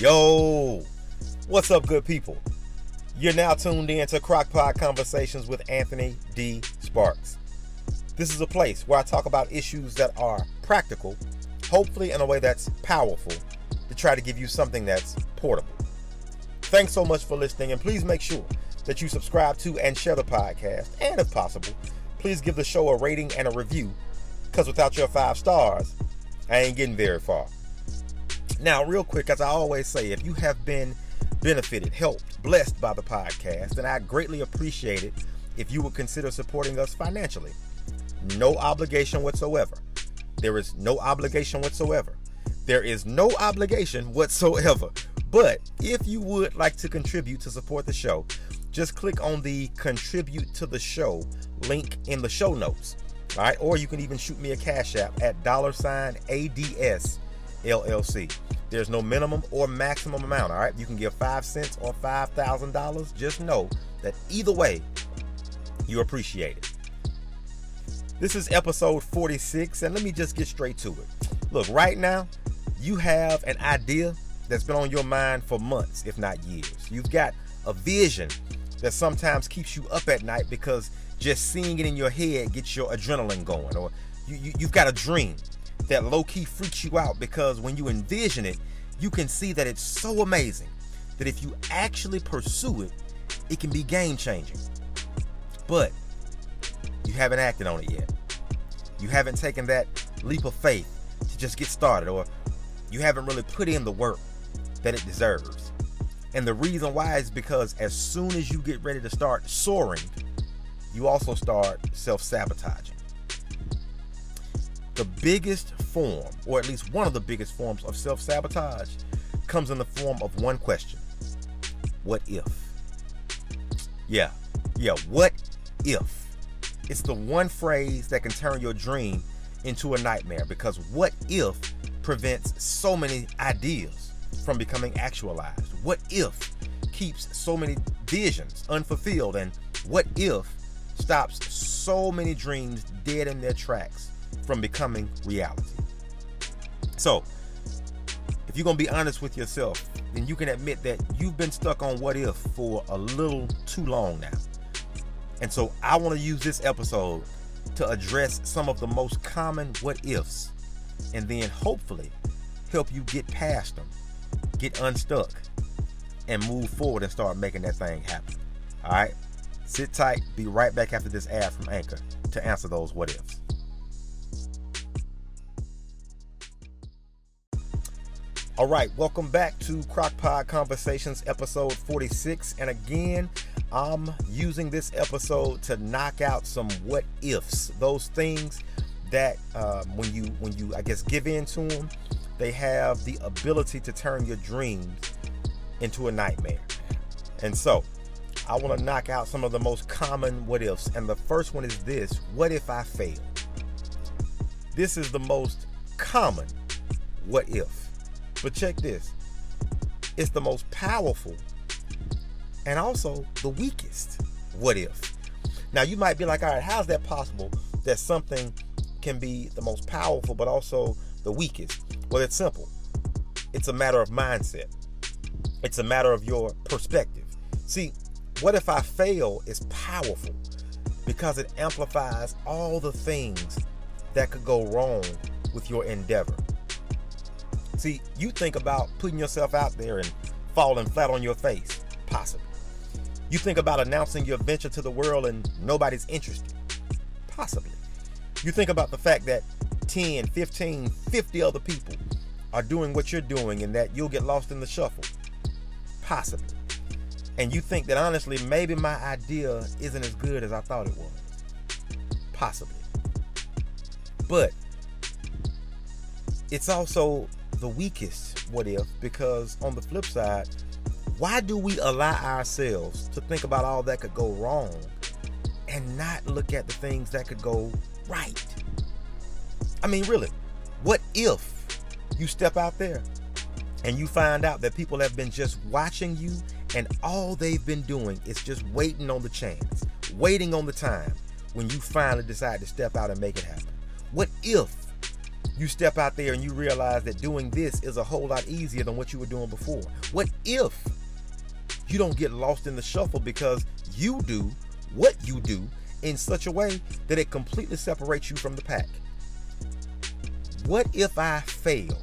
Yo, what's up, good people? You're now tuned in to Crockpot Conversations with Anthony D. Sparks. This is a place where I talk about issues that are practical, hopefully in a way that's powerful, to try to give you something that's portable. Thanks so much for listening, and please make sure that you subscribe to and share the podcast. And if possible, please give the show a rating and a review, because without your five stars, I ain't getting very far. Now, real quick, as I always say, if you have been benefited, helped, blessed by the podcast, then I greatly appreciate it if you would consider supporting us financially. No obligation whatsoever. There is no obligation whatsoever. There is no obligation whatsoever. But if you would like to contribute to support the show, just click on the contribute to the show link in the show notes. All right, or you can even shoot me a cash app at dollar sign ADS LLC. There's no minimum or maximum amount, all right? You can give five cents or $5,000. Just know that either way, you appreciate it. This is episode 46, and let me just get straight to it. Look, right now, you have an idea that's been on your mind for months, if not years. You've got a vision that sometimes keeps you up at night because just seeing it in your head gets your adrenaline going, or you, you, you've got a dream that low key freaks you out because when you envision it, you can see that it's so amazing that if you actually pursue it, it can be game changing. But you haven't acted on it yet. You haven't taken that leap of faith to just get started, or you haven't really put in the work that it deserves. And the reason why is because as soon as you get ready to start soaring, you also start self sabotaging the biggest form, or at least one of the biggest forms of self sabotage, comes in the form of one question What if? Yeah, yeah, what if? It's the one phrase that can turn your dream into a nightmare because what if prevents so many ideas from becoming actualized? What if keeps so many visions unfulfilled? And what if stops so many dreams dead in their tracks from becoming reality. So, if you're going to be honest with yourself, then you can admit that you've been stuck on what if for a little too long now. And so, I want to use this episode to address some of the most common what ifs and then hopefully help you get past them, get unstuck, and move forward and start making that thing happen. All right? Sit tight, be right back after this ad from Anchor to answer those what ifs. All right, welcome back to Crockpot Conversations, episode 46. And again, I'm using this episode to knock out some what ifs, those things that um, when you when you I guess give in to them, they have the ability to turn your dreams into a nightmare. And so, I want to knock out some of the most common what ifs. And the first one is this: What if I fail? This is the most common what if. But check this it's the most powerful and also the weakest. What if? Now, you might be like, all right, how's that possible that something can be the most powerful but also the weakest? Well, it's simple it's a matter of mindset, it's a matter of your perspective. See, what if I fail is powerful because it amplifies all the things that could go wrong with your endeavor. See, you think about putting yourself out there and falling flat on your face, possibly. You think about announcing your venture to the world and nobody's interested, possibly. You think about the fact that 10, 15, 50 other people are doing what you're doing and that you'll get lost in the shuffle, possibly. And you think that honestly, maybe my idea isn't as good as I thought it was, possibly. But it's also the weakest what if because on the flip side, why do we allow ourselves to think about all that could go wrong and not look at the things that could go right? I mean, really, what if you step out there and you find out that people have been just watching you and all they've been doing is just waiting on the chance, waiting on the time when you finally decide to step out and make it happen? What if you step out there and you realize that doing this is a whole lot easier than what you were doing before? What if you don't get lost in the shuffle because you do what you do in such a way that it completely separates you from the pack? What if I fail?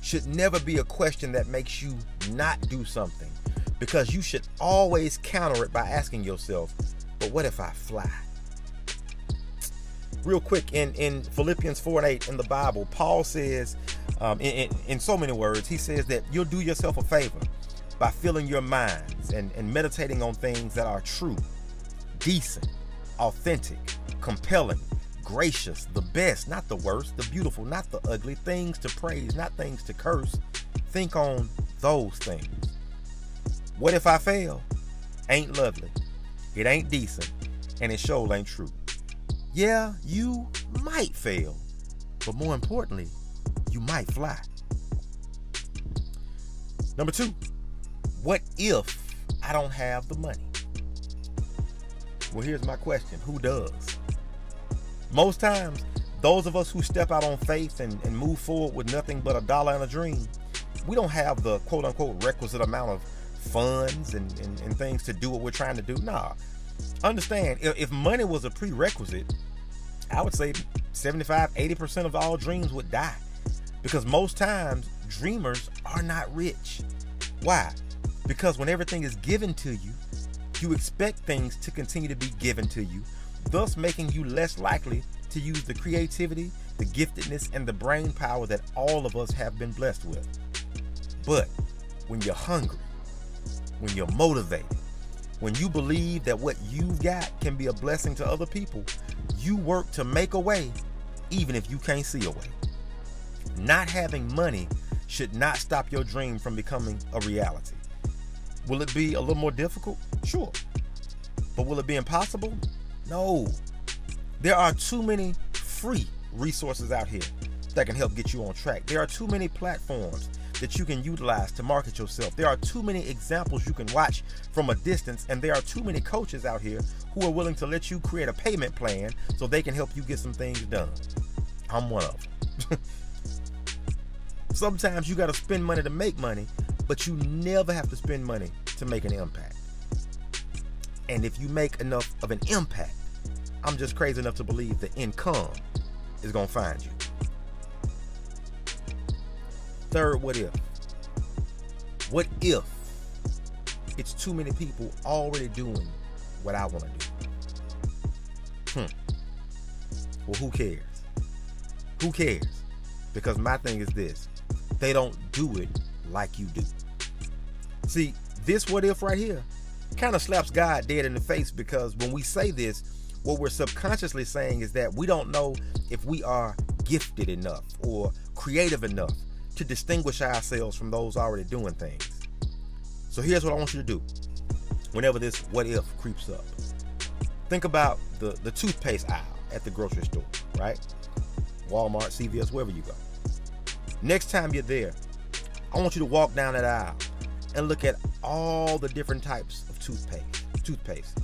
Should never be a question that makes you not do something because you should always counter it by asking yourself, but what if I fly? Real quick in in philippians 4 and 8 in the bible paul says um, in, in, in so many words he says that you'll do yourself a favor by filling your minds and, and meditating on things that are true decent authentic compelling gracious the best not the worst the beautiful not the ugly things to praise not things to curse. Think on those things. What if i fail? Ain't lovely. It ain't decent and it sure ain't true yeah, you might fail, but more importantly, you might fly. Number two, what if I don't have the money? Well, here's my question Who does? Most times, those of us who step out on faith and, and move forward with nothing but a dollar and a dream, we don't have the quote unquote requisite amount of funds and, and, and things to do what we're trying to do. Nah. Understand, if, if money was a prerequisite, I would say 75, 80% of all dreams would die. Because most times, dreamers are not rich. Why? Because when everything is given to you, you expect things to continue to be given to you, thus making you less likely to use the creativity, the giftedness, and the brain power that all of us have been blessed with. But when you're hungry, when you're motivated, when you believe that what you've got can be a blessing to other people, you work to make a way even if you can't see a way. Not having money should not stop your dream from becoming a reality. Will it be a little more difficult? Sure. But will it be impossible? No. There are too many free resources out here that can help get you on track. There are too many platforms that you can utilize to market yourself. There are too many examples you can watch from a distance, and there are too many coaches out here who are willing to let you create a payment plan so they can help you get some things done. I'm one of them. Sometimes you got to spend money to make money, but you never have to spend money to make an impact. And if you make enough of an impact, I'm just crazy enough to believe the income is going to find you. Third, what if? What if it's too many people already doing what I want to do? Hmm. Well, who cares? Who cares? Because my thing is this they don't do it like you do. See, this what if right here kind of slaps God dead in the face because when we say this, what we're subconsciously saying is that we don't know if we are gifted enough or creative enough to distinguish ourselves from those already doing things. So here's what I want you to do whenever this what if creeps up. Think about the, the toothpaste aisle at the grocery store, right? Walmart, CVS, wherever you go. Next time you're there, I want you to walk down that aisle and look at all the different types of toothpaste. Toothpaste.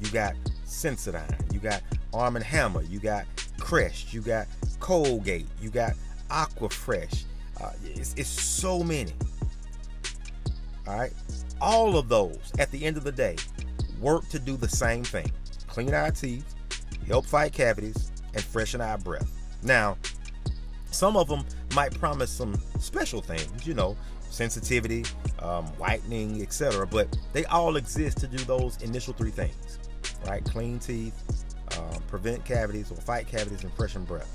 You got Sensodyne, you got Arm Hammer, you got Crest, you got Colgate, you got Aquafresh, uh, it's, it's so many. All right. All of those, at the end of the day, work to do the same thing clean our teeth, help fight cavities, and freshen our breath. Now, some of them might promise some special things, you know, sensitivity, um, whitening, etc. But they all exist to do those initial three things, right? Clean teeth, um, prevent cavities or fight cavities, and freshen breath.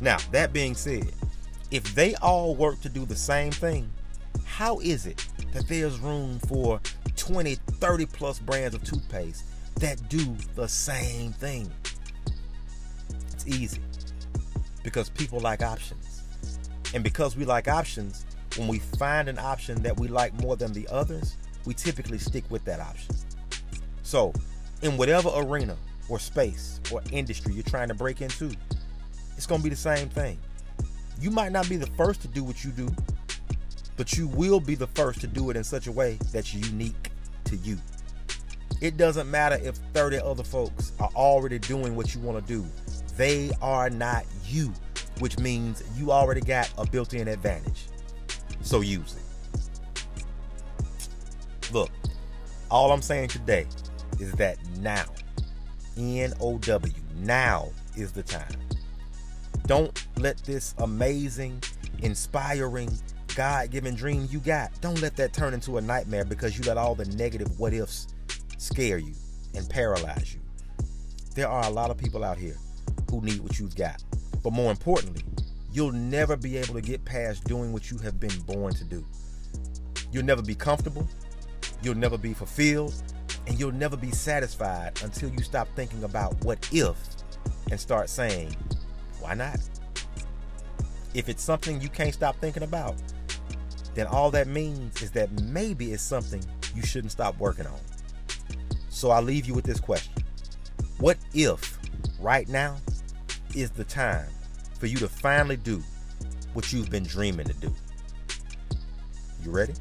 Now, that being said, if they all work to do the same thing, how is it that there's room for 20, 30 plus brands of toothpaste that do the same thing? It's easy because people like options. And because we like options, when we find an option that we like more than the others, we typically stick with that option. So, in whatever arena or space or industry you're trying to break into, it's going to be the same thing. You might not be the first to do what you do, but you will be the first to do it in such a way that's unique to you. It doesn't matter if 30 other folks are already doing what you want to do, they are not you. which means you already got a built in advantage. So use it. Look, all I'm saying today is that now, N O W, now is the time. Don't let this amazing, inspiring, God given dream you got, don't let that turn into a nightmare because you let all the negative what ifs scare you and paralyze you. There are a lot of people out here who need what you've got. But more importantly, you'll never be able to get past doing what you have been born to do. You'll never be comfortable, you'll never be fulfilled, and you'll never be satisfied until you stop thinking about what if and start saying, why not? If it's something you can't stop thinking about, then all that means is that maybe it's something you shouldn't stop working on. So I'll leave you with this question What if right now is the time for you to finally do what you've been dreaming to do? You ready?